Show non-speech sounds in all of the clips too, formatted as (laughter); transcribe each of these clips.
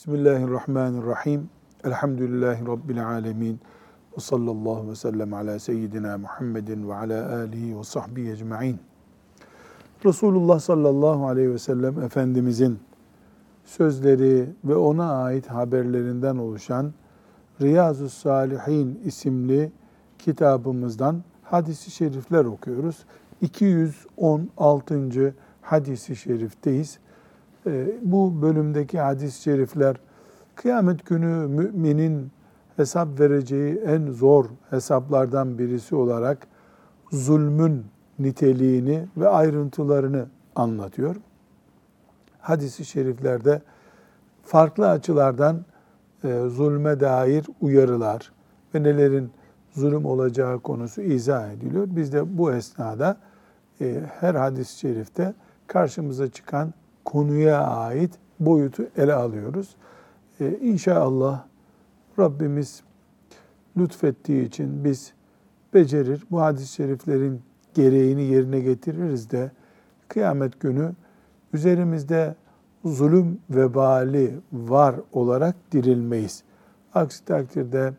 Bismillahirrahmanirrahim. Elhamdülillahi Rabbil alemin. Ve sallallahu ve sellem ala seyyidina Muhammedin ve ala alihi ve sahbihi ecma'in. Resulullah sallallahu aleyhi ve sellem Efendimizin sözleri ve ona ait haberlerinden oluşan Riyazu Salihin isimli kitabımızdan hadisi şerifler okuyoruz. 216. hadisi şerifteyiz. Ee, bu bölümdeki hadis-i şerifler kıyamet günü müminin hesap vereceği en zor hesaplardan birisi olarak zulmün niteliğini ve ayrıntılarını anlatıyor. Hadis-i şeriflerde farklı açılardan e, zulme dair uyarılar ve nelerin zulüm olacağı konusu izah ediliyor. Biz de bu esnada e, her hadis-i şerifte karşımıza çıkan konuya ait boyutu ele alıyoruz. Ee, Rabbimiz lütfettiği için biz becerir, bu hadis-i şeriflerin gereğini yerine getiririz de kıyamet günü üzerimizde zulüm vebali var olarak dirilmeyiz. Aksi takdirde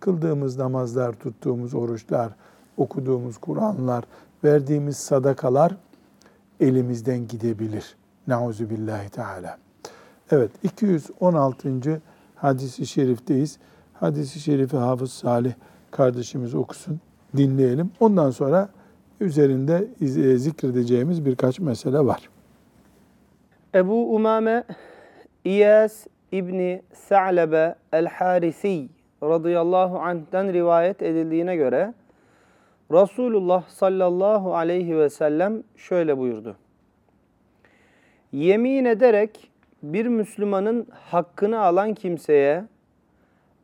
kıldığımız namazlar, tuttuğumuz oruçlar, okuduğumuz Kur'anlar, verdiğimiz sadakalar elimizden gidebilir. Nauzu billahi teala. Evet 216. hadisi şerifteyiz. Hadisi şerifi Hafız Salih kardeşimiz okusun, dinleyelim. Ondan sonra üzerinde e, zikredeceğimiz birkaç mesele var. Ebu Umame İyas İbni Sa'lebe El-Harisi radıyallahu anh'ten rivayet edildiğine göre Resulullah sallallahu aleyhi ve sellem şöyle buyurdu. Yemin ederek bir Müslümanın hakkını alan kimseye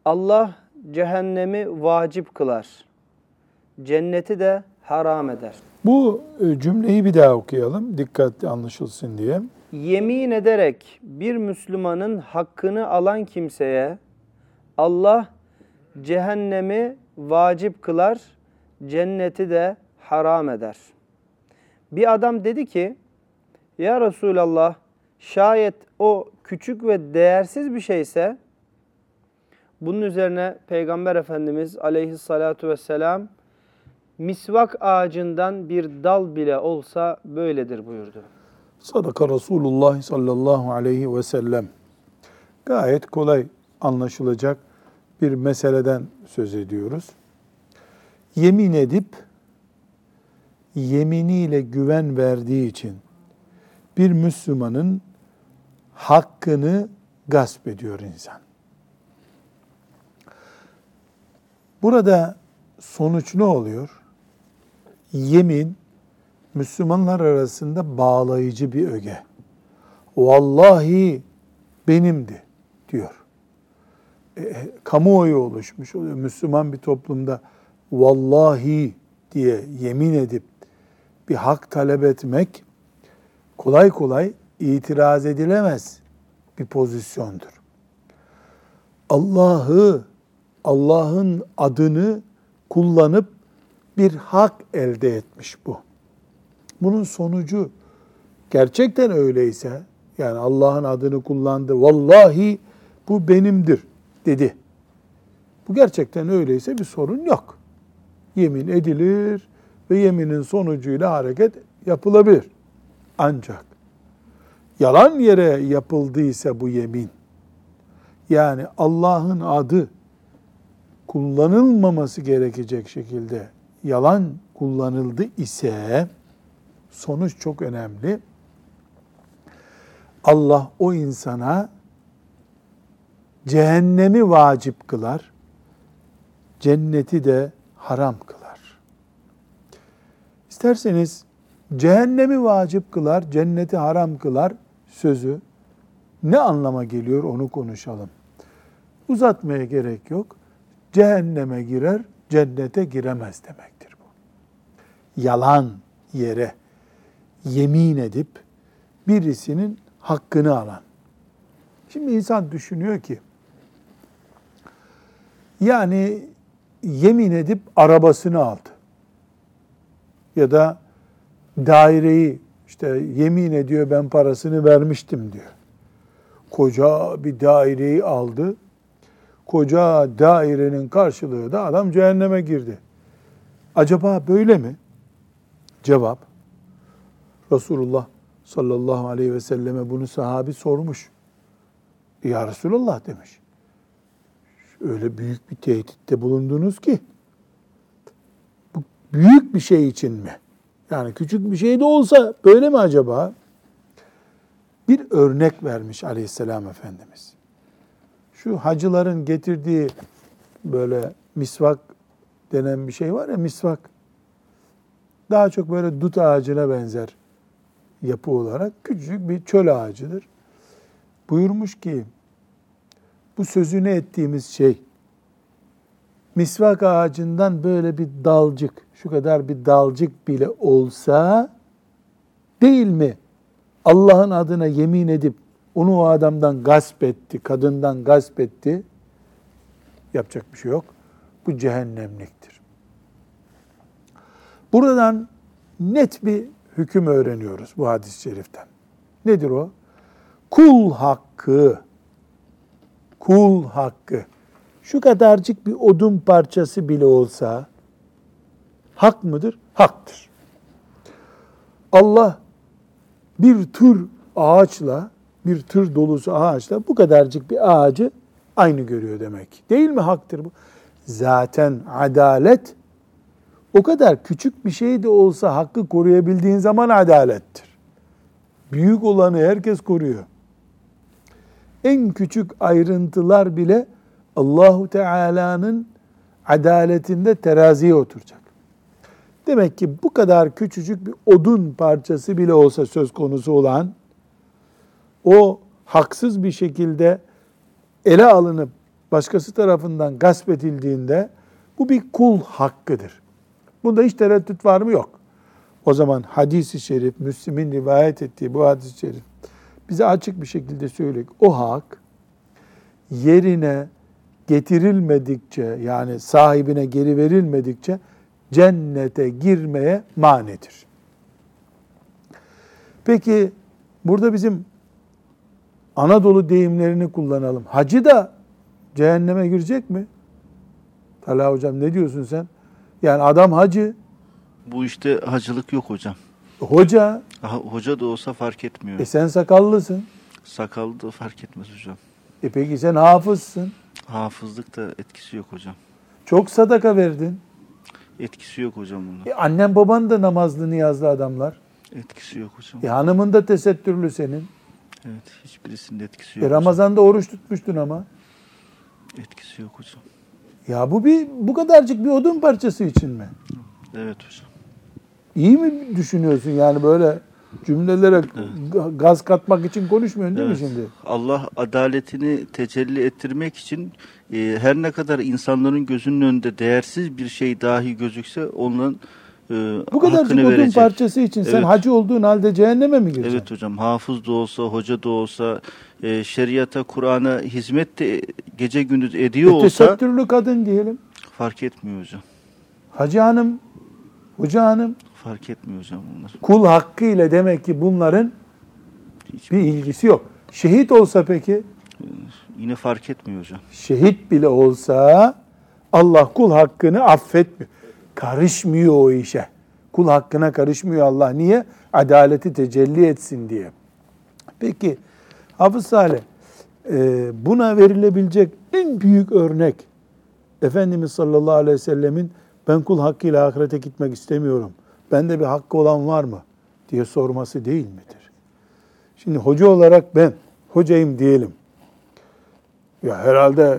Allah cehennemi vacip kılar. Cenneti de haram eder. Bu e, cümleyi bir daha okuyalım dikkatli anlaşılsın diye. Yemin ederek bir Müslümanın hakkını alan kimseye Allah cehennemi vacip kılar, cenneti de haram eder. Bir adam dedi ki, ya Resulallah şayet o küçük ve değersiz bir şeyse bunun üzerine Peygamber Efendimiz aleyhissalatu vesselam misvak ağacından bir dal bile olsa böyledir buyurdu. Sadaka Resulullah sallallahu aleyhi ve sellem. Gayet kolay anlaşılacak bir meseleden söz ediyoruz. Yemin edip yeminiyle güven verdiği için bir Müslümanın hakkını gasp ediyor insan. Burada sonuç ne oluyor? Yemin Müslümanlar arasında bağlayıcı bir öge. Vallahi benimdi diyor. E, e kamuoyu oluşmuş oluyor. Müslüman bir toplumda vallahi diye yemin edip bir hak talep etmek kolay kolay itiraz edilemez bir pozisyondur. Allah'ı, Allah'ın adını kullanıp bir hak elde etmiş bu. Bunun sonucu gerçekten öyleyse, yani Allah'ın adını kullandı, vallahi bu benimdir dedi. Bu gerçekten öyleyse bir sorun yok. Yemin edilir ve yeminin sonucuyla hareket yapılabilir. Ancak yalan yere yapıldıysa bu yemin, yani Allah'ın adı kullanılmaması gerekecek şekilde yalan kullanıldı ise sonuç çok önemli. Allah o insana cehennemi vacip kılar, cenneti de haram kılar. İsterseniz cehennemi vacip kılar, cenneti haram kılar sözü ne anlama geliyor onu konuşalım. Uzatmaya gerek yok. Cehenneme girer, cennete giremez demektir bu. Yalan yere yemin edip birisinin hakkını alan. Şimdi insan düşünüyor ki yani yemin edip arabasını aldı. Ya da daireyi işte yemin ediyor ben parasını vermiştim diyor. koca bir daireyi aldı. Koca dairenin karşılığı da adam cehenneme girdi. Acaba böyle mi? Cevap. Resulullah sallallahu aleyhi ve selleme bunu sahabi sormuş. Ya Resulallah demiş. Öyle büyük bir tehditte bulundunuz ki bu büyük bir şey için mi? Yani küçük bir şey de olsa böyle mi acaba? Bir örnek vermiş aleyhisselam Efendimiz. Şu hacıların getirdiği böyle misvak denen bir şey var ya misvak. Daha çok böyle dut ağacına benzer yapı olarak küçük bir çöl ağacıdır. Buyurmuş ki bu sözünü ettiğimiz şey misvak ağacından böyle bir dalcık, şu kadar bir dalcık bile olsa değil mi? Allah'ın adına yemin edip onu o adamdan gasp etti, kadından gasp etti. Yapacak bir şey yok. Bu cehennemliktir. Buradan net bir hüküm öğreniyoruz bu hadis-i şeriften. Nedir o? Kul hakkı, kul hakkı, şu kadarcık bir odun parçası bile olsa hak mıdır? Haktır. Allah bir tür ağaçla, bir tır dolusu ağaçla bu kadarcık bir ağacı aynı görüyor demek. Değil mi haktır bu? Zaten adalet o kadar küçük bir şey de olsa hakkı koruyabildiğin zaman adalettir. Büyük olanı herkes koruyor. En küçük ayrıntılar bile Allahu Teala'nın adaletinde teraziye oturacak. Demek ki bu kadar küçücük bir odun parçası bile olsa söz konusu olan o haksız bir şekilde ele alınıp başkası tarafından gasp edildiğinde bu bir kul hakkıdır. Bunda hiç tereddüt var mı? Yok. O zaman hadisi şerif, Müslim'in rivayet ettiği bu hadis-i şerif bize açık bir şekilde söylüyor. O hak yerine getirilmedikçe yani sahibine geri verilmedikçe cennete girmeye manidir. Peki burada bizim Anadolu deyimlerini kullanalım. Hacı da cehenneme girecek mi? Talha hocam ne diyorsun sen? Yani adam hacı. Bu işte hacılık yok hocam. Hoca. Aha, hoca da olsa fark etmiyor. E sen sakallısın. Sakallı da fark etmez hocam. E peki sen hafızsın. Hafızlık da etkisi yok hocam. Çok sadaka verdin. Etkisi yok hocam bunun. E annen baban da namazlı niyazlı adamlar. Etkisi yok hocam. E hanımın da tesettürlü senin. Evet hiçbirisinde etkisi E yok. Ramazan'da oruç tutmuştun ama. hocam. Etkisi yok hocam. Ya bu bir bu kadarcık bir odun parçası için mi? Evet hocam. İyi mi düşünüyorsun yani böyle cümlelere ga- gaz katmak için konuşmuyorsun değil Evet. mi şimdi? Allah adaletini tecelli ettirmek için e, her ne kadar insanların gözünün önünde değersiz bir şey dahi gözükse onun e, Bu hakkını odun verecek. parçası için sen Evet. hacı olduğun halde cehenneme mi gireceksin? Evet hocam hafız da olsa, hoca da olsa, e, şeriata, Kur'an'a hizmet de gece gündüz ediyor E, olsa tesettürlü kadın diyelim. fark etmiyor hocam. Hacı hanım, hoca hanım Fark etmiyor hocam bunlar. kul hakkı ile demek ki bunların Hiç, bir ilgisi yok. Şehit olsa peki, yine fark etmiyor hocam. şehit bile olsa Allah kul hakkını affetmiyor. Karışmıyor o işe. Kul hakkına karışmıyor Allah. Niye? Adaleti tecelli etsin diye. Peki Hafız Salih, e, buna verilebilecek en büyük örnek Efendimiz sallallahu aleyhi ve sellemin ben kul hakkıyla ahirete gitmek istemiyorum. Bende bir hakkı olan var mı? diye sorması değil midir? Şimdi hoca olarak ben hocayım diyelim. Ya herhalde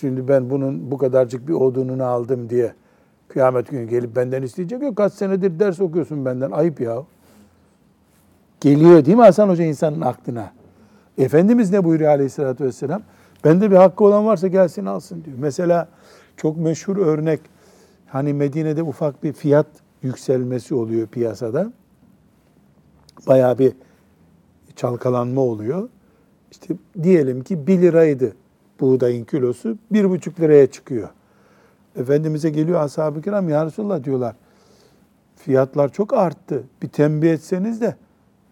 şimdi ben bunun bu kadarcık bir odununu aldım diye kıyamet günü gelip benden isteyecek yok. Kaç senedir ders okuyorsun benden. Ayıp ya. Geliyor değil mi Hasan Hoca insanın aklına? Efendimiz ne buyuruyor aleyhissalatü vesselam? Bende bir hakkı olan varsa gelsin alsın diyor. Mesela çok meşhur örnek hani Medine'de ufak bir fiyat yükselmesi oluyor piyasada. Bayağı bir çalkalanma oluyor. İşte diyelim ki 1 liraydı buğdayın kilosu, bir buçuk liraya çıkıyor. Efendimiz'e geliyor ashab-ı kiram, ya Resulallah diyorlar, fiyatlar çok arttı. Bir tembih etseniz de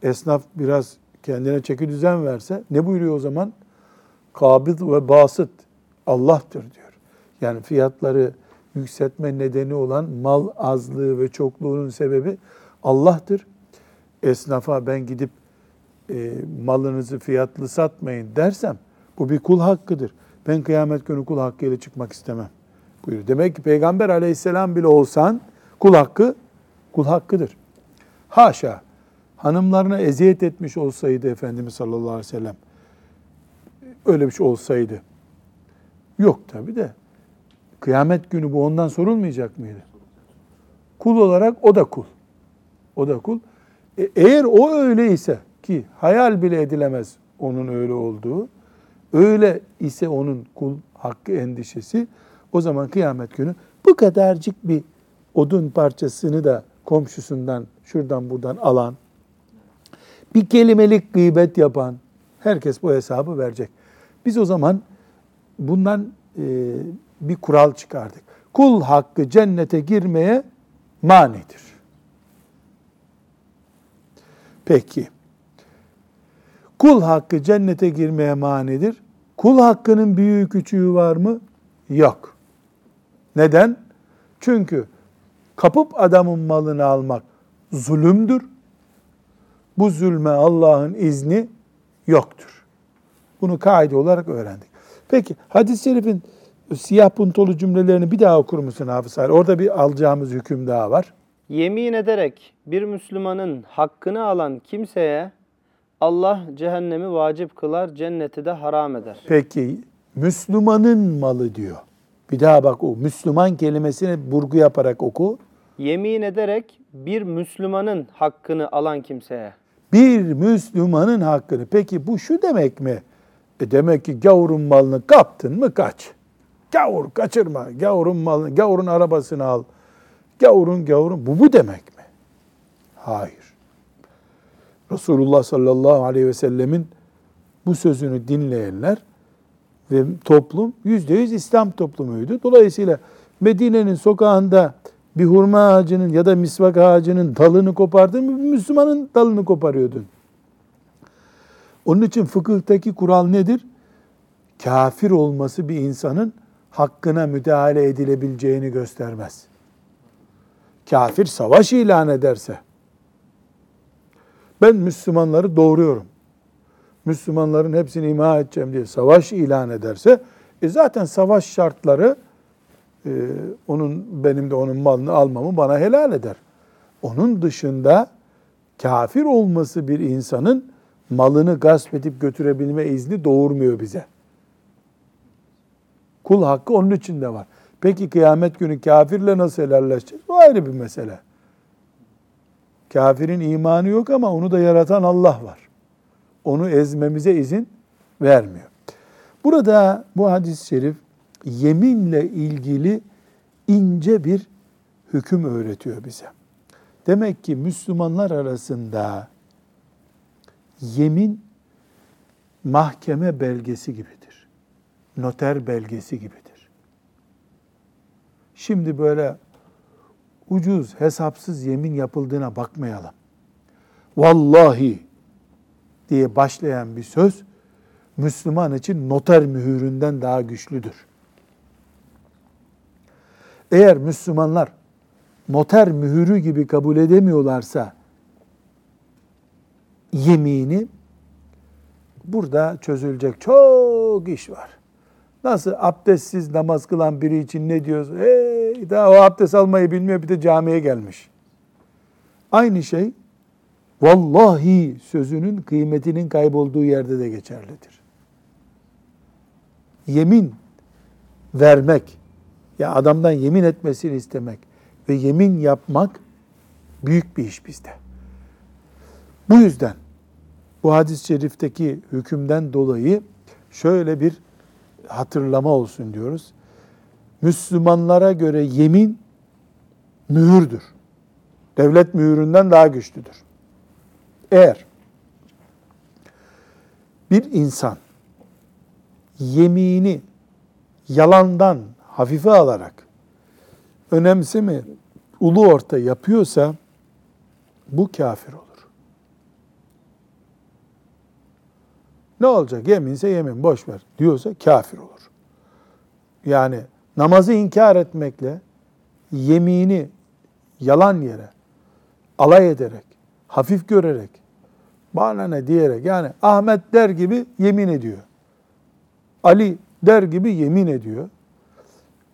esnaf biraz kendine çeki düzen verse ne buyuruyor o zaman? Kabid ve basit Allah'tır diyor. Yani fiyatları yükseltme nedeni olan mal azlığı ve çokluğunun sebebi Allah'tır. Esnafa ben gidip e, malınızı fiyatlı satmayın dersem bu bir kul hakkıdır. Ben kıyamet günü kul hakkıyla çıkmak istemem buyuruyor. Demek ki Peygamber aleyhisselam bile olsan kul hakkı kul hakkıdır. Haşa hanımlarına eziyet etmiş olsaydı Efendimiz sallallahu aleyhi ve sellem öyle bir şey olsaydı yok tabi de kıyamet günü bu ondan sorulmayacak mıydı? Kul olarak o da kul. O da kul. E, eğer o öyleyse ki hayal bile edilemez onun öyle olduğu, öyle ise onun kul hakkı endişesi, o zaman kıyamet günü bu kadarcık bir odun parçasını da komşusundan şuradan buradan alan, bir kelimelik gıybet yapan, herkes bu hesabı verecek. Biz o zaman bundan e, bir kural çıkardık. Kul hakkı cennete girmeye manidir. Peki. Kul hakkı cennete girmeye manidir. Kul hakkının büyüğü küçüğü var mı? Yok. Neden? Çünkü kapıp adamın malını almak zulümdür. Bu zulme Allah'ın izni yoktur. Bunu kaide olarak öğrendik. Peki hadis-i şerifin siyah puntolu cümlelerini bir daha okur musun Hafız Hayır? Orada bir alacağımız hüküm daha var. Yemin ederek bir Müslümanın hakkını alan kimseye Allah cehennemi vacip kılar, cenneti de haram eder. Peki Müslümanın malı diyor. Bir daha bak o Müslüman kelimesini vurgu yaparak oku. Yemin ederek bir Müslümanın hakkını alan kimseye. Bir Müslümanın hakkını. Peki bu şu demek mi? E demek ki gavurun malını kaptın mı kaç. Gavur kaçırma. Gavurun malını, gavurun arabasını al. Gavurun gavurun. Bu bu demek mi? Hayır. Resulullah sallallahu aleyhi ve sellemin bu sözünü dinleyenler ve toplum yüzde yüz İslam toplumuydu. Dolayısıyla Medine'nin sokağında bir hurma ağacının ya da misvak ağacının dalını kopardın mı Müslümanın dalını koparıyordun. Onun için fıkıhtaki kural nedir? Kafir olması bir insanın hakkına müdahale edilebileceğini göstermez. Kafir savaş ilan ederse, ben Müslümanları doğuruyorum. Müslümanların hepsini imha edeceğim diye savaş ilan ederse, e zaten savaş şartları e, onun benim de onun malını almamı bana helal eder. Onun dışında kafir olması bir insanın malını gasp edip götürebilme izni doğurmuyor bize. Kul hakkı onun içinde var. Peki kıyamet günü kafirle nasıl helalleşeceğiz? Bu ayrı bir mesele. Kafirin imanı yok ama onu da yaratan Allah var. Onu ezmemize izin vermiyor. Burada bu hadis-i şerif yeminle ilgili ince bir hüküm öğretiyor bize. Demek ki Müslümanlar arasında yemin mahkeme belgesi gibidir. Noter belgesi gibidir. Şimdi böyle ucuz, hesapsız yemin yapıldığına bakmayalım. Vallahi diye başlayan bir söz Müslüman için noter mühüründen daha güçlüdür. Eğer Müslümanlar noter mühürü gibi kabul edemiyorlarsa yemini burada çözülecek çok iş var. Nasıl abdestsiz namaz kılan biri için ne diyoruz? Hey, daha o abdest almayı bilmiyor bir de camiye gelmiş. Aynı şey vallahi sözünün kıymetinin kaybolduğu yerde de geçerlidir. Yemin vermek, ya adamdan yemin etmesini istemek ve yemin yapmak büyük bir iş bizde. Bu yüzden bu hadis-i şerifteki hükümden dolayı şöyle bir hatırlama olsun diyoruz. Müslümanlara göre yemin mühürdür. Devlet mühüründen daha güçlüdür. Eğer bir insan yemini yalandan hafife alarak önemsemi ulu orta yapıyorsa bu kafir olur. Ne olacak? Yeminse yemin boş ver diyorsa kafir olur. Yani namazı inkar etmekle yemini yalan yere alay ederek, hafif görerek, bana ne diyerek yani Ahmet der gibi yemin ediyor. Ali der gibi yemin ediyor.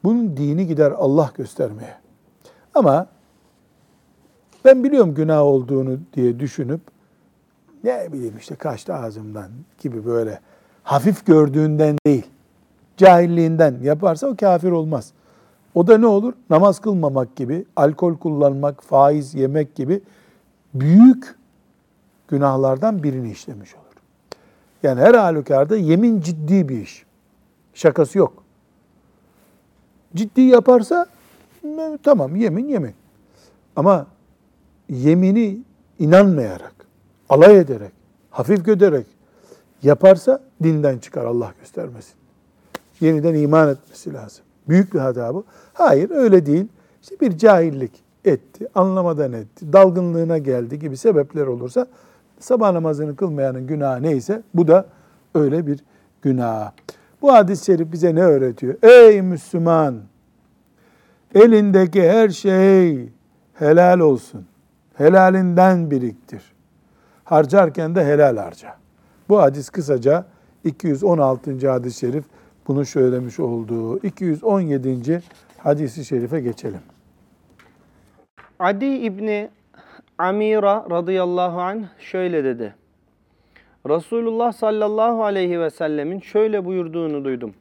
Bunun dini gider Allah göstermeye. Ama ben biliyorum günah olduğunu diye düşünüp ne bileyim işte kaçtı ağzımdan gibi böyle hafif gördüğünden değil, cahilliğinden yaparsa o kafir olmaz. O da ne olur? Namaz kılmamak gibi, alkol kullanmak, faiz yemek gibi büyük günahlardan birini işlemiş olur. Yani her halükarda yemin ciddi bir iş. Şakası yok. Ciddi yaparsa e, tamam yemin yemin. Ama yemini inanmayarak, alay ederek, hafif göderek yaparsa dinden çıkar Allah göstermesin. Yeniden iman etmesi lazım. Büyük bir hata bu. Hayır öyle değil. İşte bir cahillik etti, anlamadan etti, dalgınlığına geldi gibi sebepler olursa sabah namazını kılmayanın günahı neyse bu da öyle bir günah. Bu hadis-i şerif bize ne öğretiyor? Ey Müslüman! Elindeki her şey helal olsun. Helalinden biriktir. Harcarken de helal harca. Bu hadis kısaca 216. hadis-i şerif bunu söylemiş olduğu 217. hadisi şerife geçelim. Adi İbni Amira radıyallahu anh şöyle dedi. Resulullah sallallahu aleyhi ve sellemin şöyle buyurduğunu duydum.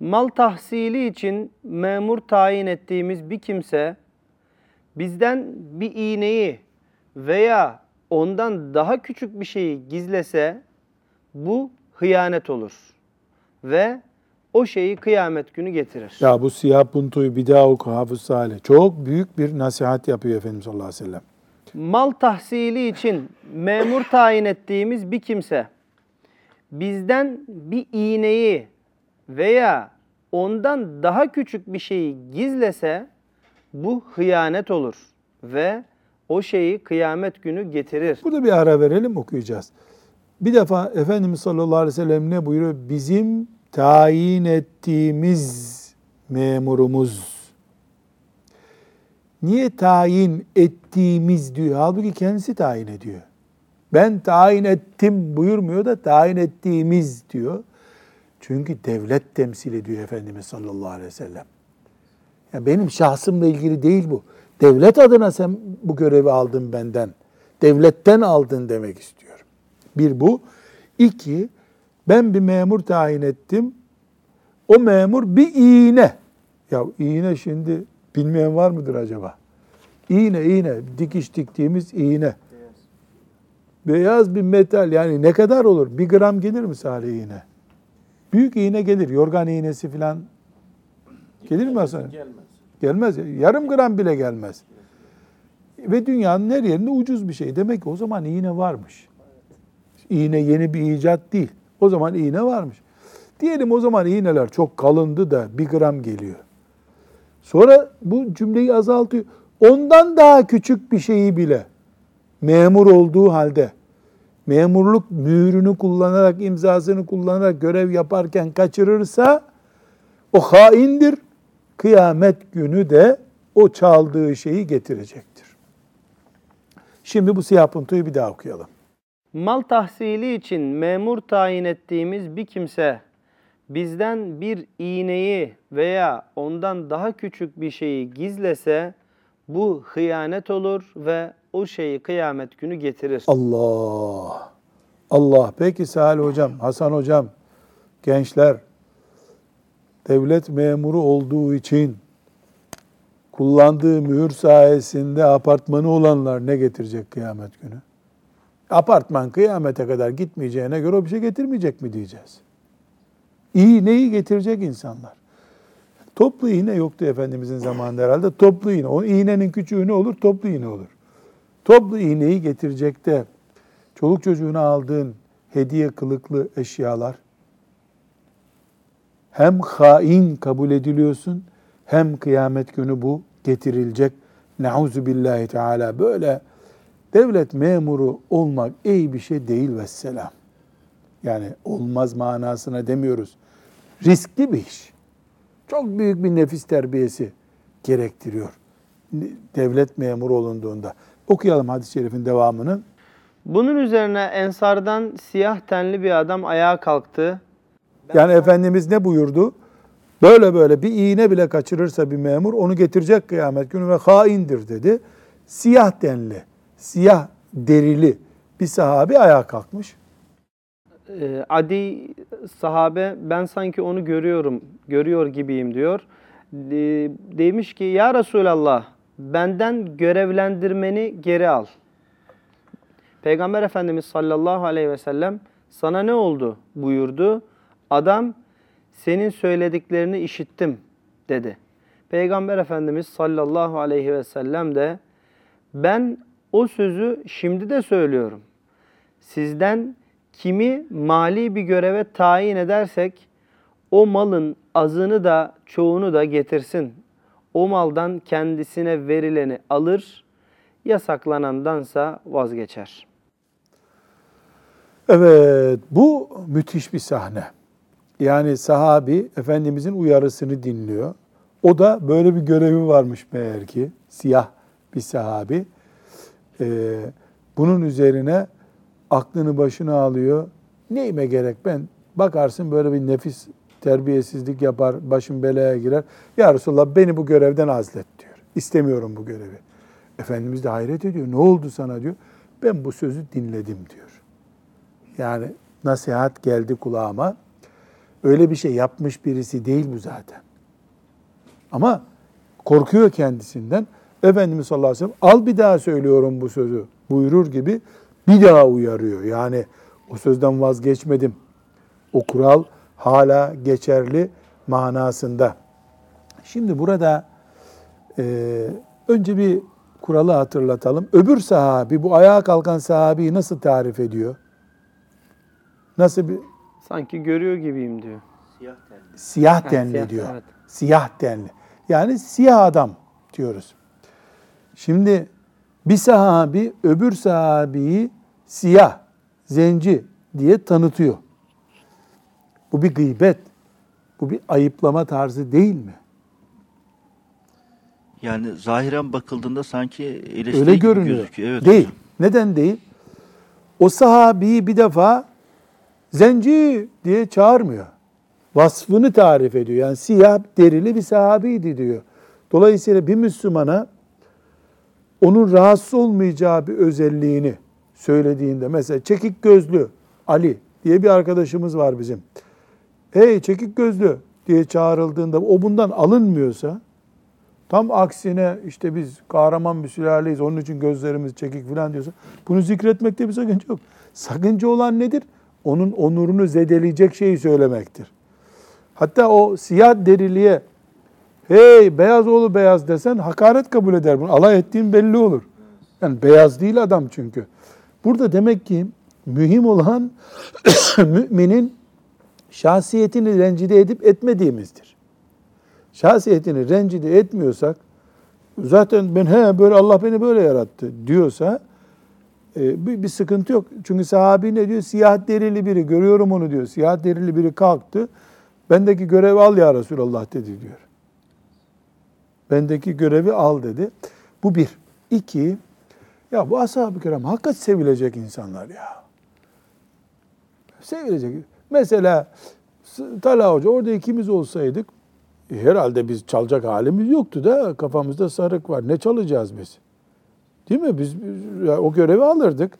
Mal tahsili için memur tayin ettiğimiz bir kimse bizden bir iğneyi veya ondan daha küçük bir şeyi gizlese bu hıyanet olur ve o şeyi kıyamet günü getirir. Ya bu siyah puntoyu bir daha oku Hafız Salih. Çok büyük bir nasihat yapıyor Efendimiz sallallahu aleyhi ve sellem. Mal tahsili için memur tayin ettiğimiz bir kimse bizden bir iğneyi veya ondan daha küçük bir şeyi gizlese bu hıyanet olur ve o şeyi kıyamet günü getirir. Burada bir ara verelim okuyacağız. Bir defa Efendimiz sallallahu aleyhi ve sellem ne buyuruyor? Bizim tayin ettiğimiz memurumuz. Niye tayin ettiğimiz diyor? Halbuki kendisi tayin ediyor. Ben tayin ettim buyurmuyor da tayin ettiğimiz diyor. Çünkü devlet temsil ediyor Efendimiz sallallahu aleyhi ve sellem. Ya benim şahsımla ilgili değil bu. Devlet adına sen bu görevi aldın benden. Devletten aldın demek istiyorum. Bir bu. İki, ben bir memur tayin ettim. O memur bir iğne. Ya iğne şimdi bilmeyen var mıdır acaba? İğne, iğne. Dikiş diktiğimiz iğne. Beyaz bir metal yani ne kadar olur? Bir gram gelir mi Salih iğne? Büyük iğne gelir. Yorgan iğnesi falan gelir mi Hasan? Gelmez. Gelmez. Yarım gram bile gelmez. Ve dünyanın her yerinde ucuz bir şey. Demek ki o zaman iğne varmış. İğne yeni bir icat değil. O zaman iğne varmış. Diyelim o zaman iğneler çok kalındı da bir gram geliyor. Sonra bu cümleyi azaltıyor. Ondan daha küçük bir şeyi bile memur olduğu halde memurluk mührünü kullanarak, imzasını kullanarak görev yaparken kaçırırsa o haindir. Kıyamet günü de o çaldığı şeyi getirecektir. Şimdi bu siyah puntoyu bir daha okuyalım. Mal tahsili için memur tayin ettiğimiz bir kimse bizden bir iğneyi veya ondan daha küçük bir şeyi gizlese bu hıyanet olur ve o şeyi kıyamet günü getirir. Allah. Allah. Peki Salih Hocam, Hasan Hocam, gençler devlet memuru olduğu için kullandığı mühür sayesinde apartmanı olanlar ne getirecek kıyamet günü? Apartman kıyamete kadar gitmeyeceğine göre o bir şey getirmeyecek mi diyeceğiz. İyi neyi getirecek insanlar? Toplu iğne yoktu Efendimizin zamanında herhalde. Toplu iğne. O iğnenin küçüğü ne olur? Toplu iğne olur. Toplu iğneyi getirecek de çoluk çocuğuna aldığın hediye kılıklı eşyalar hem hain kabul ediliyorsun hem kıyamet günü bu getirilecek. Nauzu billahi teala böyle devlet memuru olmak iyi bir şey değil ve selam. Yani olmaz manasına demiyoruz. Riskli bir iş. Çok büyük bir nefis terbiyesi gerektiriyor. Devlet memuru olunduğunda. Okuyalım hadis-i şerifin devamını. Bunun üzerine ensardan siyah tenli bir adam ayağa kalktı. Yani Efendimiz ne buyurdu? Böyle böyle bir iğne bile kaçırırsa bir memur onu getirecek kıyamet günü ve haindir dedi. Siyah denli, siyah derili bir sahabi ayağa kalkmış. Ee, Adi sahabe ben sanki onu görüyorum, görüyor gibiyim diyor. De- demiş ki ya Resulallah benden görevlendirmeni geri al. Peygamber Efendimiz sallallahu aleyhi ve sellem sana ne oldu buyurdu. Adam senin söylediklerini işittim dedi. Peygamber Efendimiz sallallahu aleyhi ve sellem de ben o sözü şimdi de söylüyorum. Sizden kimi mali bir göreve tayin edersek o malın azını da çoğunu da getirsin. O maldan kendisine verileni alır, yasaklanandansa vazgeçer. Evet, bu müthiş bir sahne. Yani sahabi Efendimizin uyarısını dinliyor. O da böyle bir görevi varmış meğer ki. Siyah bir sahabi. Ee, bunun üzerine aklını başına alıyor. Neyime gerek ben? Bakarsın böyle bir nefis terbiyesizlik yapar, başım belaya girer. Ya Resulallah beni bu görevden azlet diyor. İstemiyorum bu görevi. Efendimiz de hayret ediyor. Ne oldu sana diyor. Ben bu sözü dinledim diyor. Yani nasihat geldi kulağıma. Öyle bir şey yapmış birisi değil bu zaten. Ama korkuyor kendisinden. Efendimiz sallallahu aleyhi ve sellem al bir daha söylüyorum bu sözü buyurur gibi bir daha uyarıyor. Yani o sözden vazgeçmedim. O kural hala geçerli manasında. Şimdi burada e, önce bir kuralı hatırlatalım. Öbür sahabi, bu ayağa kalkan sahabiyi nasıl tarif ediyor? Nasıl bir Sanki görüyor gibiyim diyor. siyah Ha, tenli siyah, diyor. evet. Siyah tenli. Yani siyah adam diyoruz. Şimdi bir sahabi öbür sahabiyi siyah, zenci diye tanıtıyor. Bu bir gıybet. Bu bir ayıplama tarzı değil mi? Yani zahiren bakıldığında sanki eleştiri Öyle gibi görünüyor. gözüküyor. Evet değil. hocam. Neden değil? O sahabiyi bir defa zenci diye çağırmıyor. Vasfını tarif ediyor. Yani siyah derili bir sahabiydi diyor. Dolayısıyla bir Müslümana onun rahatsız olmayacağı bir özelliğini söylediğinde mesela çekik gözlü Ali diye bir arkadaşımız var bizim. Hey çekik gözlü diye çağrıldığında o bundan alınmıyorsa Tam aksine işte biz kahraman bir sülaleyiz onun için gözlerimiz çekik falan diyorsa bunu zikretmekte bir sakınca yok. Sakınca olan nedir? Onun onurunu zedeleyecek şeyi söylemektir. Hatta o siyah deriliye hey beyaz oğlu beyaz desen hakaret kabul eder bunu. Alay ettiğin belli olur. Yani beyaz değil adam çünkü. Burada demek ki mühim olan (coughs) müminin şahsiyetini rencide edip etmediğimizdir şahsiyetini rencide etmiyorsak, zaten ben he böyle Allah beni böyle yarattı diyorsa bir, bir sıkıntı yok. Çünkü sahabi ne diyor? Siyah derili biri, görüyorum onu diyor. Siyah derili biri kalktı. Bendeki görevi al ya Resulallah dedi diyor. Bendeki görevi al dedi. Bu bir. İki, ya bu ashab-ı kiram hakikat sevilecek insanlar ya. Sevilecek. Mesela Talha Hoca orada ikimiz olsaydık e, herhalde biz çalacak halimiz yoktu da kafamızda sarık var. Ne çalacağız biz? Değil mi? Biz, biz ya o görevi alırdık.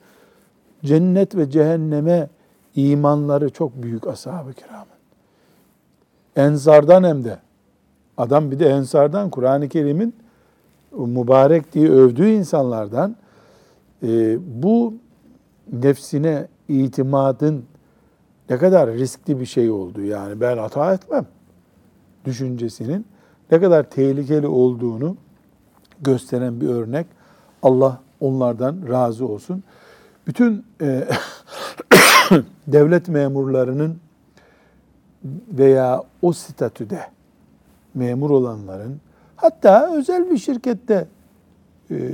Cennet ve cehenneme imanları çok büyük ashab-ı kiramın. Ensardan hem de. Adam bir de Ensardan Kur'an-ı Kerim'in mübarek diye övdüğü insanlardan e, bu nefsine itimadın ne kadar riskli bir şey oldu. Yani ben hata etmem düşüncesinin ne kadar tehlikeli olduğunu gösteren bir örnek. Allah onlardan razı olsun. Bütün e, (coughs) devlet memurlarının veya o statüde memur olanların hatta özel bir şirkette e,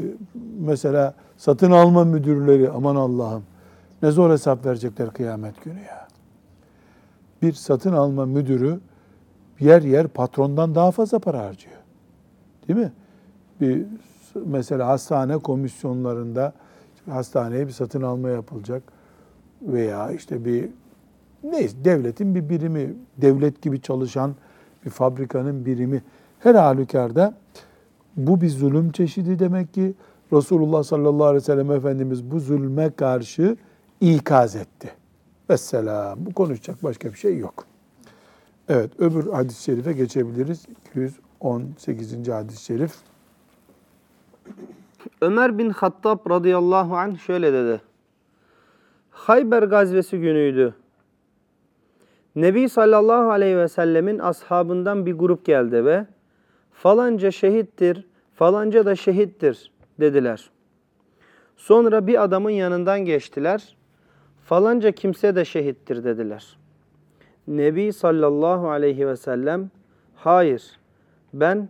mesela satın alma müdürleri aman Allah'ım ne zor hesap verecekler kıyamet günü ya. bir satın alma müdürü yer yer patrondan daha fazla para harcıyor. Değil mi? Bir mesela hastane komisyonlarında hastaneye bir satın alma yapılacak veya işte bir neyse devletin bir birimi, devlet gibi çalışan bir fabrikanın birimi her halükarda bu bir zulüm çeşidi demek ki Resulullah sallallahu aleyhi ve sellem Efendimiz bu zulme karşı ikaz etti. Vesselam. Bu konuşacak başka bir şey yok. Evet öbür hadis-i şerife geçebiliriz. 218. hadis-i şerif. Ömer bin Hattab radıyallahu anh şöyle dedi. Hayber gazvesi günüydü. Nebi sallallahu aleyhi ve sellemin ashabından bir grup geldi ve falanca şehittir, falanca da şehittir dediler. Sonra bir adamın yanından geçtiler. Falanca kimse de şehittir dediler. Nebi sallallahu aleyhi ve sellem hayır ben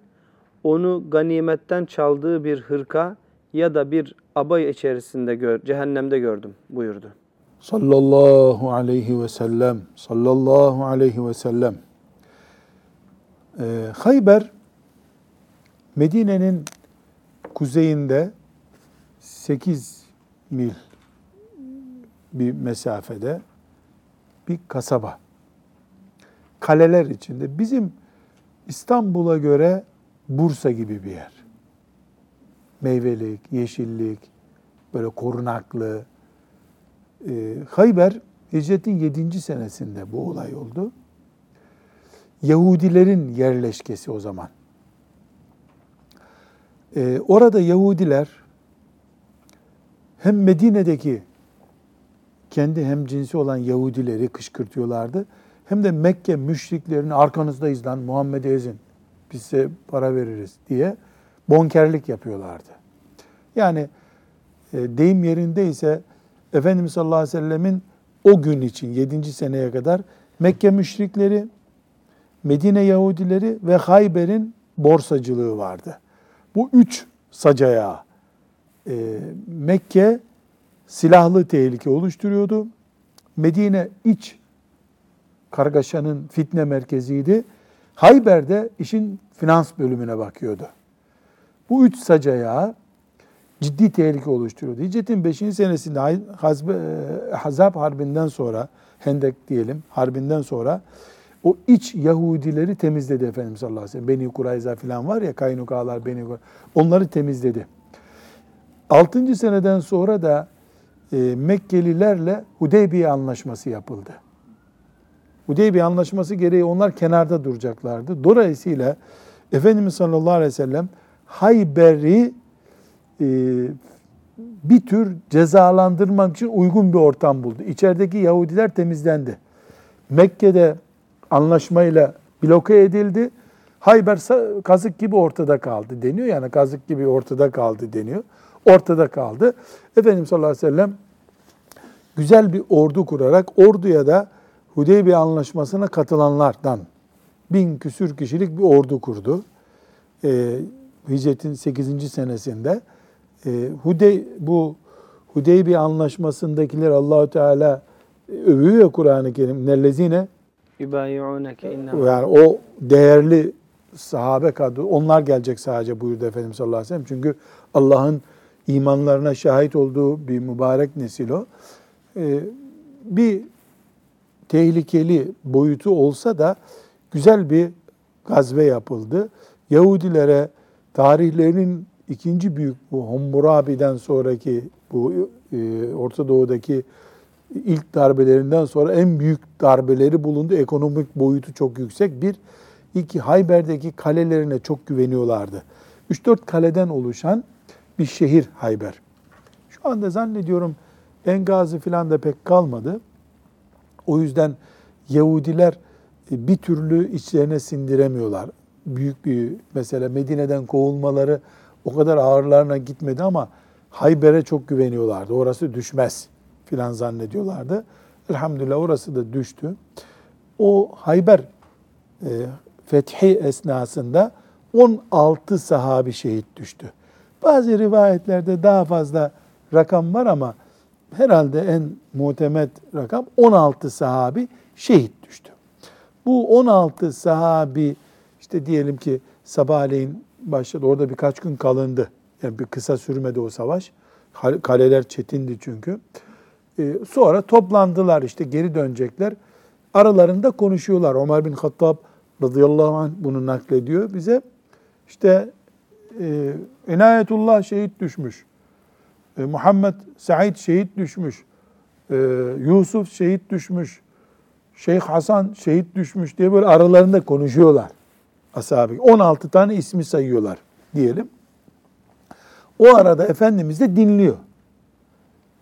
onu ganimetten çaldığı bir hırka ya da bir abay içerisinde gör, cehennemde gördüm buyurdu. Sallallahu aleyhi ve sellem, sallallahu aleyhi ve sellem. Ee, Hayber, Medine'nin kuzeyinde 8 mil bir mesafede bir kasaba. Kaleler içinde. Bizim İstanbul'a göre Bursa gibi bir yer. Meyvelik, yeşillik, böyle korunaklı. Ee, Hayber hicretin 7. senesinde bu olay oldu. Yahudilerin yerleşkesi o zaman. Ee, orada Yahudiler hem Medine'deki kendi hem cinsi olan Yahudileri kışkırtıyorlardı. Hem de Mekke müşriklerini arkanızdayız lan Muhammed'i ezin. Biz size para veririz diye bonkerlik yapıyorlardı. Yani e, deyim yerindeyse Efendimiz sallallahu aleyhi ve sellemin o gün için 7. seneye kadar Mekke müşrikleri, Medine Yahudileri ve Hayber'in borsacılığı vardı. Bu üç sacaya e, Mekke silahlı tehlike oluşturuyordu. Medine iç kargaşanın fitne merkeziydi. Hayber'de işin finans bölümüne bakıyordu. Bu üç sacaya ciddi tehlike oluşturuyordu. Hicretin 5. senesinde e, Hazab Harbi'nden sonra, Hendek diyelim, Harbi'nden sonra o iç Yahudileri temizledi Efendimiz sallallahu aleyhi ve sellem. Beni Kurayza falan var ya, Kaynukalar, Beni. Onları temizledi. 6. seneden sonra da e, Mekkelilerle Hudeybiye anlaşması yapıldı. Hudeybiye anlaşması gereği onlar kenarda duracaklardı. Dolayısıyla Efendimiz sallallahu aleyhi ve sellem Hayber'i e, bir tür cezalandırmak için uygun bir ortam buldu. İçerideki Yahudiler temizlendi. Mekke'de anlaşmayla bloke edildi. Hayber kazık gibi ortada kaldı deniyor. Yani kazık gibi ortada kaldı deniyor. Ortada kaldı. Efendimiz sallallahu aleyhi ve sellem güzel bir ordu kurarak orduya da Hudeybiye anlaşmasına katılanlardan bin küsür kişilik bir ordu kurdu. Ee, Hicretin 8. senesinde. Ee, Hudey, bu Hudeybiye anlaşmasındakiler Allahu Teala övüyor Kur'an-ı Kerim. Nellezine yani o değerli sahabe kadro onlar gelecek sadece buyurdu Efendimiz sallallahu aleyhi ve sellem. Çünkü Allah'ın imanlarına şahit olduğu bir mübarek nesil o. Ee, bir tehlikeli boyutu olsa da güzel bir gazve yapıldı. Yahudilere tarihlerinin ikinci büyük bu Hammurabi'den sonraki bu e, Orta Doğu'daki ilk darbelerinden sonra en büyük darbeleri bulundu. Ekonomik boyutu çok yüksek. Bir, iki Hayber'deki kalelerine çok güveniyorlardı. 3-4 kaleden oluşan bir şehir Hayber. Şu anda zannediyorum enkazı falan da pek kalmadı. O yüzden Yahudiler e, bir türlü içlerine sindiremiyorlar. Büyük bir mesela Medine'den kovulmaları o kadar ağırlarına gitmedi ama Hayber'e çok güveniyorlardı. Orası düşmez filan zannediyorlardı. Elhamdülillah orası da düştü. O Hayber e, fethi esnasında 16 sahabi şehit düştü. Bazı rivayetlerde daha fazla rakam var ama herhalde en muhtemet rakam 16 sahabi şehit düştü. Bu 16 sahabi işte diyelim ki sabahleyin başladı. Orada birkaç gün kalındı. Yani bir kısa sürmedi o savaş. Kaleler çetindi çünkü. Ee, sonra toplandılar işte geri dönecekler. Aralarında konuşuyorlar. Ömer bin Hattab radıyallahu anh bunu naklediyor bize. İşte e, Enayetullah şehit düşmüş. E, Muhammed Said şehit düşmüş. E, Yusuf şehit düşmüş. Şeyh Hasan şehit düşmüş diye böyle aralarında konuşuyorlar. Ashab-ı 16 tane ismi sayıyorlar diyelim. O arada Efendimiz de dinliyor.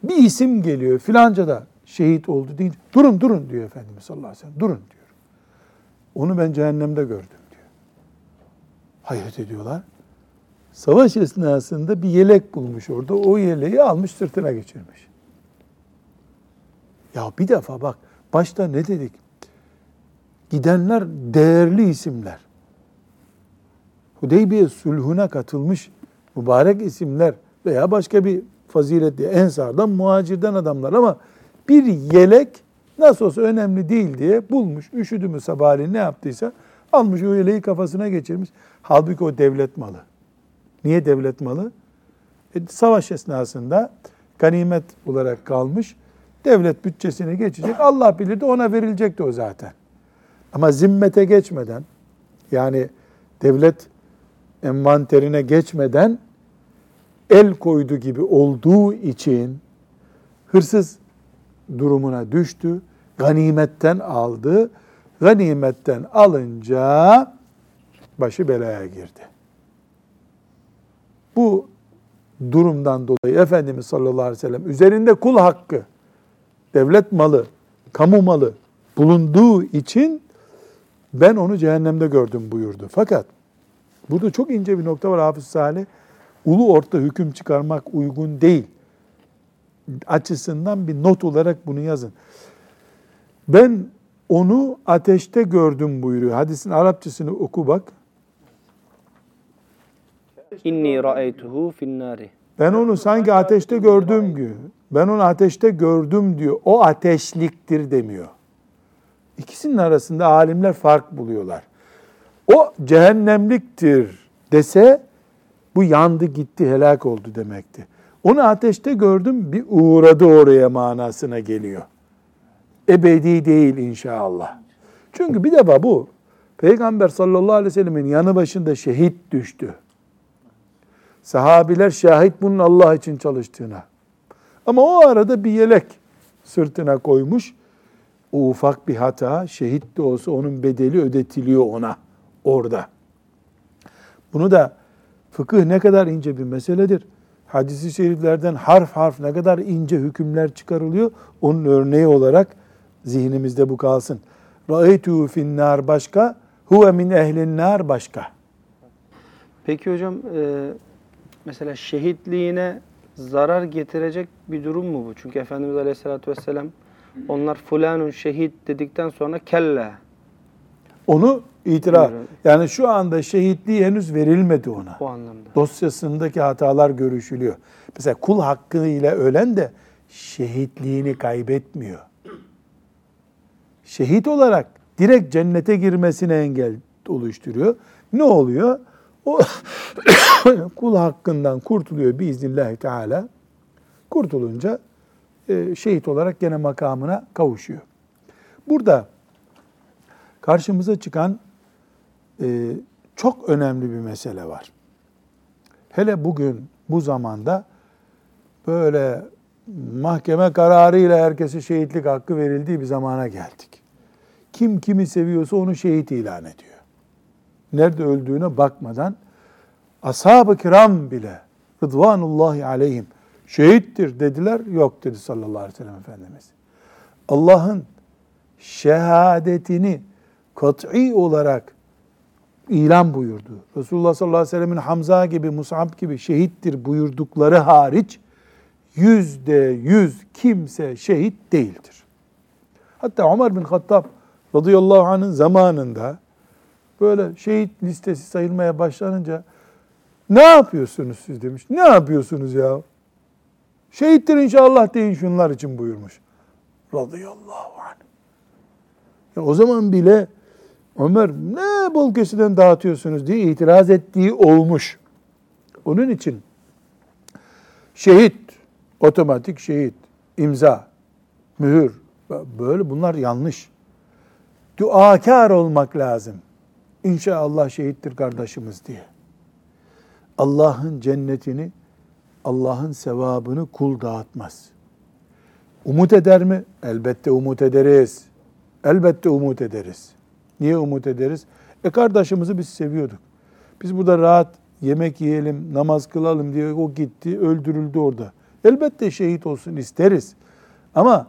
Bir isim geliyor filanca da şehit oldu deyince durun durun diyor Efendimiz sallallahu aleyhi ve sellem. Durun diyor. Onu ben cehennemde gördüm diyor. Hayret ediyorlar. Savaş esnasında bir yelek bulmuş orada. O yeleği almış sırtına geçirmiş. Ya bir defa bak başta ne dedik? Gidenler değerli isimler. Hudeybiye sulhuna katılmış mübarek isimler veya başka bir faziletli ensardan, muhacirden adamlar ama bir yelek nasıl olsa önemli değil diye bulmuş. Üşüdü mü sabahleyin ne yaptıysa almış o yeleği kafasına geçirmiş. Halbuki o devlet malı. Niye devlet malı? E, savaş esnasında ganimet olarak kalmış. Devlet bütçesine geçecek. Allah bilirdi ona verilecekti o zaten. Ama zimmete geçmeden yani devlet envanterine geçmeden el koydu gibi olduğu için hırsız durumuna düştü. Ganimetten aldı. Ganimetten alınca başı belaya girdi. Bu durumdan dolayı Efendimiz sallallahu aleyhi ve sellem üzerinde kul hakkı, devlet malı, kamu malı bulunduğu için ben onu cehennemde gördüm buyurdu. Fakat burada çok ince bir nokta var Hafız Salih. Ulu orta hüküm çıkarmak uygun değil. Açısından bir not olarak bunu yazın. Ben onu ateşte gördüm buyuruyor. Hadisin Arapçasını oku bak. İnni ra'eytuhu finnari. Ben onu sanki ateşte gördüm diyor. Ben onu ateşte gördüm diyor. O ateşliktir demiyor. İkisinin arasında alimler fark buluyorlar. O cehennemliktir dese bu yandı gitti helak oldu demekti. Onu ateşte gördüm bir uğradı oraya manasına geliyor. Ebedi değil inşallah. Çünkü bir defa bu Peygamber sallallahu aleyhi ve sellemin yanı başında şehit düştü. Sahabiler şahit bunun Allah için çalıştığına. Ama o arada bir yelek sırtına koymuş. O ufak bir hata, şehit de olsa onun bedeli ödetiliyor ona orada. Bunu da fıkıh ne kadar ince bir meseledir. Hadis-i şeriflerden harf harf ne kadar ince hükümler çıkarılıyor. Onun örneği olarak zihnimizde bu kalsın. Ra'eytu finnar başka, huve min ehlin nar başka. Peki hocam e, mesela şehitliğine zarar getirecek bir durum mu bu? Çünkü Efendimiz Aleyhisselatü Vesselam onlar fulanun şehit dedikten sonra kelle. Onu itiraf. Buyurun. Yani şu anda şehitliği henüz verilmedi ona. O anlamda. Dosyasındaki hatalar görüşülüyor. Mesela kul hakkıyla ölen de şehitliğini kaybetmiyor. Şehit olarak direkt cennete girmesine engel oluşturuyor. Ne oluyor? O (coughs) kul hakkından kurtuluyor biiznillahü teala. Kurtulunca e, şehit olarak gene makamına kavuşuyor. Burada karşımıza çıkan e, çok önemli bir mesele var. Hele bugün bu zamanda böyle mahkeme kararıyla herkese şehitlik hakkı verildiği bir zamana geldik. Kim kimi seviyorsa onu şehit ilan ediyor. Nerede öldüğüne bakmadan ashab-ı kiram bile rıdvanullahi aleyhim şehittir dediler. Yok dedi sallallahu aleyhi ve sellem Efendimiz. Allah'ın şehadetini kat'i olarak ilan buyurdu. Resulullah sallallahu aleyhi ve sellemin Hamza gibi, Mus'ab gibi şehittir buyurdukları hariç yüzde yüz kimse şehit değildir. Hatta Ömer bin Hattab radıyallahu anh'ın zamanında böyle şehit listesi sayılmaya başlanınca ne yapıyorsunuz siz demiş. Ne yapıyorsunuz ya? Şehittir inşallah deyin şunlar için buyurmuş. Radıyallahu anh. Ya o zaman bile Ömer ne bol kesiden dağıtıyorsunuz diye itiraz ettiği olmuş. Onun için şehit, otomatik şehit, imza, mühür, böyle bunlar yanlış. Duakar olmak lazım. İnşallah şehittir kardeşimiz diye. Allah'ın cennetini, Allah'ın sevabını kul dağıtmaz. Umut eder mi? Elbette umut ederiz. Elbette umut ederiz. Niye umut ederiz? E kardeşimizi biz seviyorduk. Biz burada rahat yemek yiyelim, namaz kılalım diye o gitti, öldürüldü orada. Elbette şehit olsun isteriz. Ama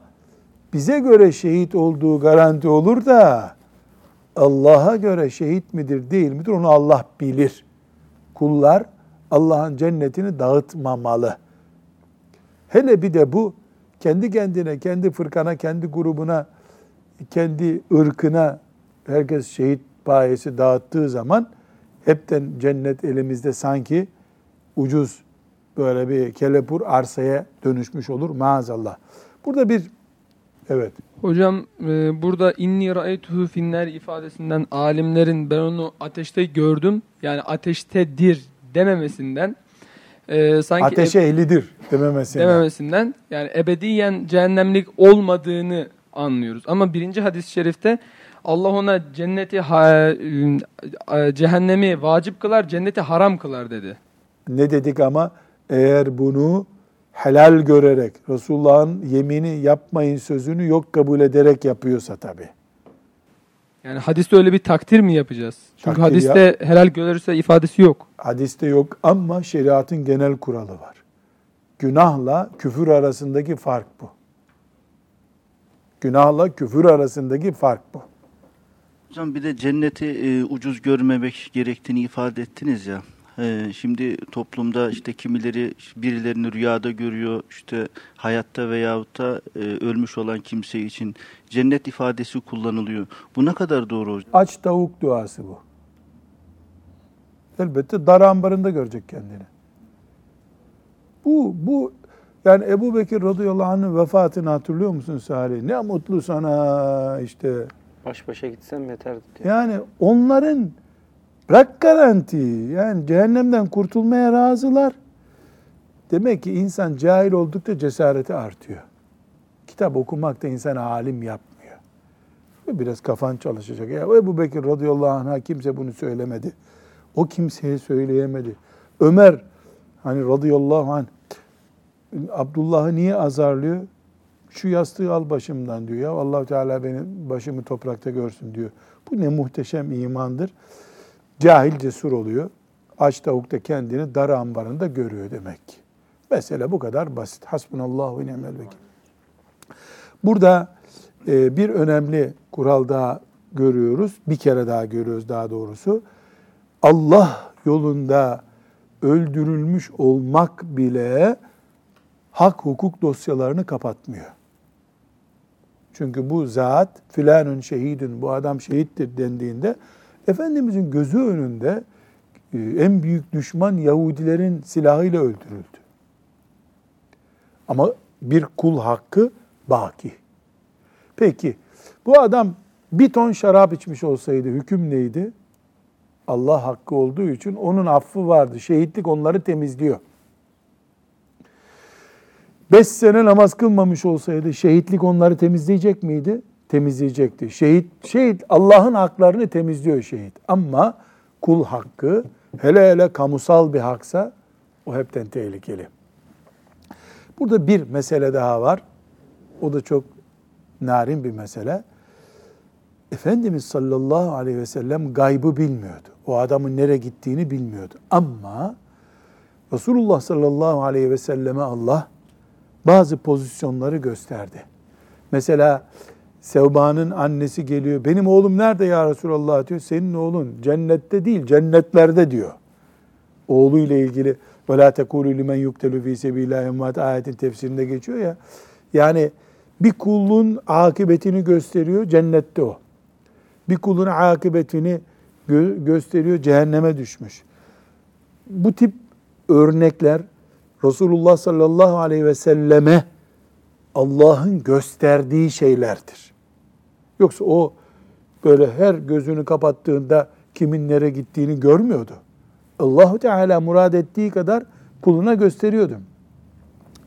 bize göre şehit olduğu garanti olur da Allah'a göre şehit midir değil midir onu Allah bilir. Kullar Allah'ın cennetini dağıtmamalı. Hele bir de bu kendi kendine, kendi fırkana, kendi grubuna, kendi ırkına herkes şehit payesi dağıttığı zaman hepten cennet elimizde sanki ucuz böyle bir kelepur arsaya dönüşmüş olur maazallah. Burada bir evet Hocam e, burada inni ra'aytuhu finner ifadesinden alimlerin ben onu ateşte gördüm yani ateştedir dememesinden e, sanki ateşe ehlidir dememesinden. dememesinden yani ebediyen cehennemlik olmadığını anlıyoruz. Ama birinci hadis-i şerifte Allah ona cenneti ha- e, cehennemi vacip kılar, cenneti haram kılar dedi. Ne dedik ama eğer bunu helal görerek Resulullah'ın yemini yapmayın sözünü yok kabul ederek yapıyorsa tabi. Yani hadiste öyle bir takdir mi yapacağız? Çünkü Takdir hadiste helal görürse ifadesi yok. Hadiste yok ama şeriatın genel kuralı var. Günahla küfür arasındaki fark bu. Günahla küfür arasındaki fark bu. Hocam bir de cenneti e, ucuz görmemek gerektiğini ifade ettiniz ya. E, şimdi toplumda işte kimileri birilerini rüyada görüyor, işte hayatta veyahut da e, ölmüş olan kimse için cennet ifadesi kullanılıyor. Bu ne kadar doğru hocam? Aç tavuk duası bu. Elbette dar ambarında görecek kendini. Bu, bu yani Ebu Bekir radıyallahu anh'ın vefatını hatırlıyor musun Salih? Ne mutlu sana işte. Baş başa gitsem yeterdi diyor. Yani onların bırak garanti yani cehennemden kurtulmaya razılar. Demek ki insan cahil oldukça cesareti artıyor. Kitap okumak da insan alim yapmıyor. Biraz kafan çalışacak. Ya Ebu Bekir radıyallahu anh'a kimse bunu söylemedi. O kimseye söyleyemedi. Ömer hani radıyallahu anh Abdullah'ı niye azarlıyor? Şu yastığı al başımdan diyor. Ya allah Teala benim başımı toprakta görsün diyor. Bu ne muhteşem imandır. Cahil cesur oluyor. Aç tavuk da kendini dar ambarında görüyor demek ki. Mesele bu kadar basit. Hasbunallahu ve ni'mel vekil. Burada e, bir önemli kural daha görüyoruz. Bir kere daha görüyoruz daha doğrusu. Allah yolunda öldürülmüş olmak bile hak hukuk dosyalarını kapatmıyor. Çünkü bu zat filanun şehidin, bu adam şehittir dendiğinde Efendimizin gözü önünde e, en büyük düşman Yahudilerin silahıyla öldürüldü. Ama bir kul hakkı baki. Peki bu adam bir ton şarap içmiş olsaydı hüküm neydi? Allah hakkı olduğu için onun affı vardı. Şehitlik onları temizliyor. Beş sene namaz kılmamış olsaydı şehitlik onları temizleyecek miydi? Temizleyecekti. Şehit, şehit Allah'ın haklarını temizliyor şehit. Ama kul hakkı hele hele kamusal bir haksa o hepten tehlikeli. Burada bir mesele daha var. O da çok narin bir mesele. Efendimiz sallallahu aleyhi ve sellem gaybı bilmiyordu. O adamın nereye gittiğini bilmiyordu. Ama Resulullah sallallahu aleyhi ve selleme Allah bazı pozisyonları gösterdi. Mesela Sevba'nın annesi geliyor. Benim oğlum nerede ya Resulallah diyor. Senin oğlun cennette değil cennetlerde diyor. Oğluyla ilgili ve la tekulu limen yuktelu fi sebillah emmat ayetin tefsirinde geçiyor ya. Yani bir kulun akıbetini gösteriyor cennette o. Bir kulun akıbetini gö- gösteriyor cehenneme düşmüş. Bu tip örnekler Resulullah sallallahu aleyhi ve selleme Allah'ın gösterdiği şeylerdir. Yoksa o böyle her gözünü kapattığında kimin nereye gittiğini görmüyordu. Allahu Teala murad ettiği kadar kuluna gösteriyordu.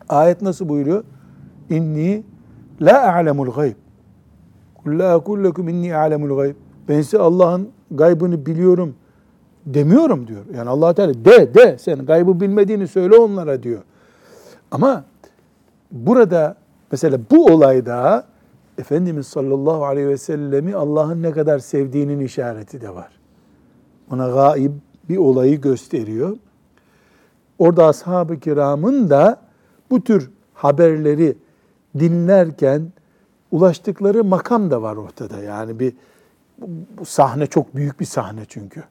Ayet nasıl buyuruyor? İnni la a'lemul gayb. Kul la akul lekum inni a'lemul gayb. Ben size Allah'ın gaybını biliyorum demiyorum diyor. Yani Allah Teala de de sen gaybı bilmediğini söyle onlara diyor. Ama burada mesela bu olayda Efendimiz sallallahu aleyhi ve sellemi Allah'ın ne kadar sevdiğinin işareti de var. Ona gaib bir olayı gösteriyor. Orada ashab-ı kiramın da bu tür haberleri dinlerken ulaştıkları makam da var ortada. Yani bir bu sahne çok büyük bir sahne çünkü.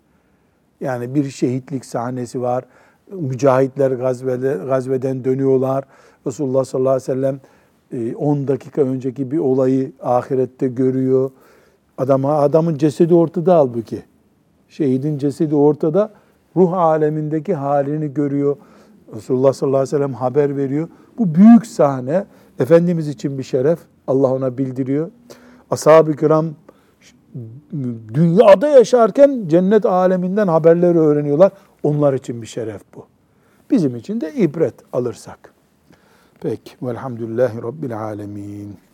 Yani bir şehitlik sahnesi var. Mücahitler gazvede, gazveden dönüyorlar. Resulullah sallallahu aleyhi ve sellem 10 dakika önceki bir olayı ahirette görüyor. Adama adamın cesedi ortada halbuki. Şehidin cesedi ortada. Ruh alemindeki halini görüyor. Resulullah sallallahu aleyhi ve sellem haber veriyor. Bu büyük sahne Efendimiz için bir şeref. Allah ona bildiriyor. Ashab-ı kiram dünyada yaşarken cennet aleminden haberleri öğreniyorlar. Onlar için bir şeref bu. Bizim için de ibret alırsak. Peki. Velhamdülillahi Rabbil alemin.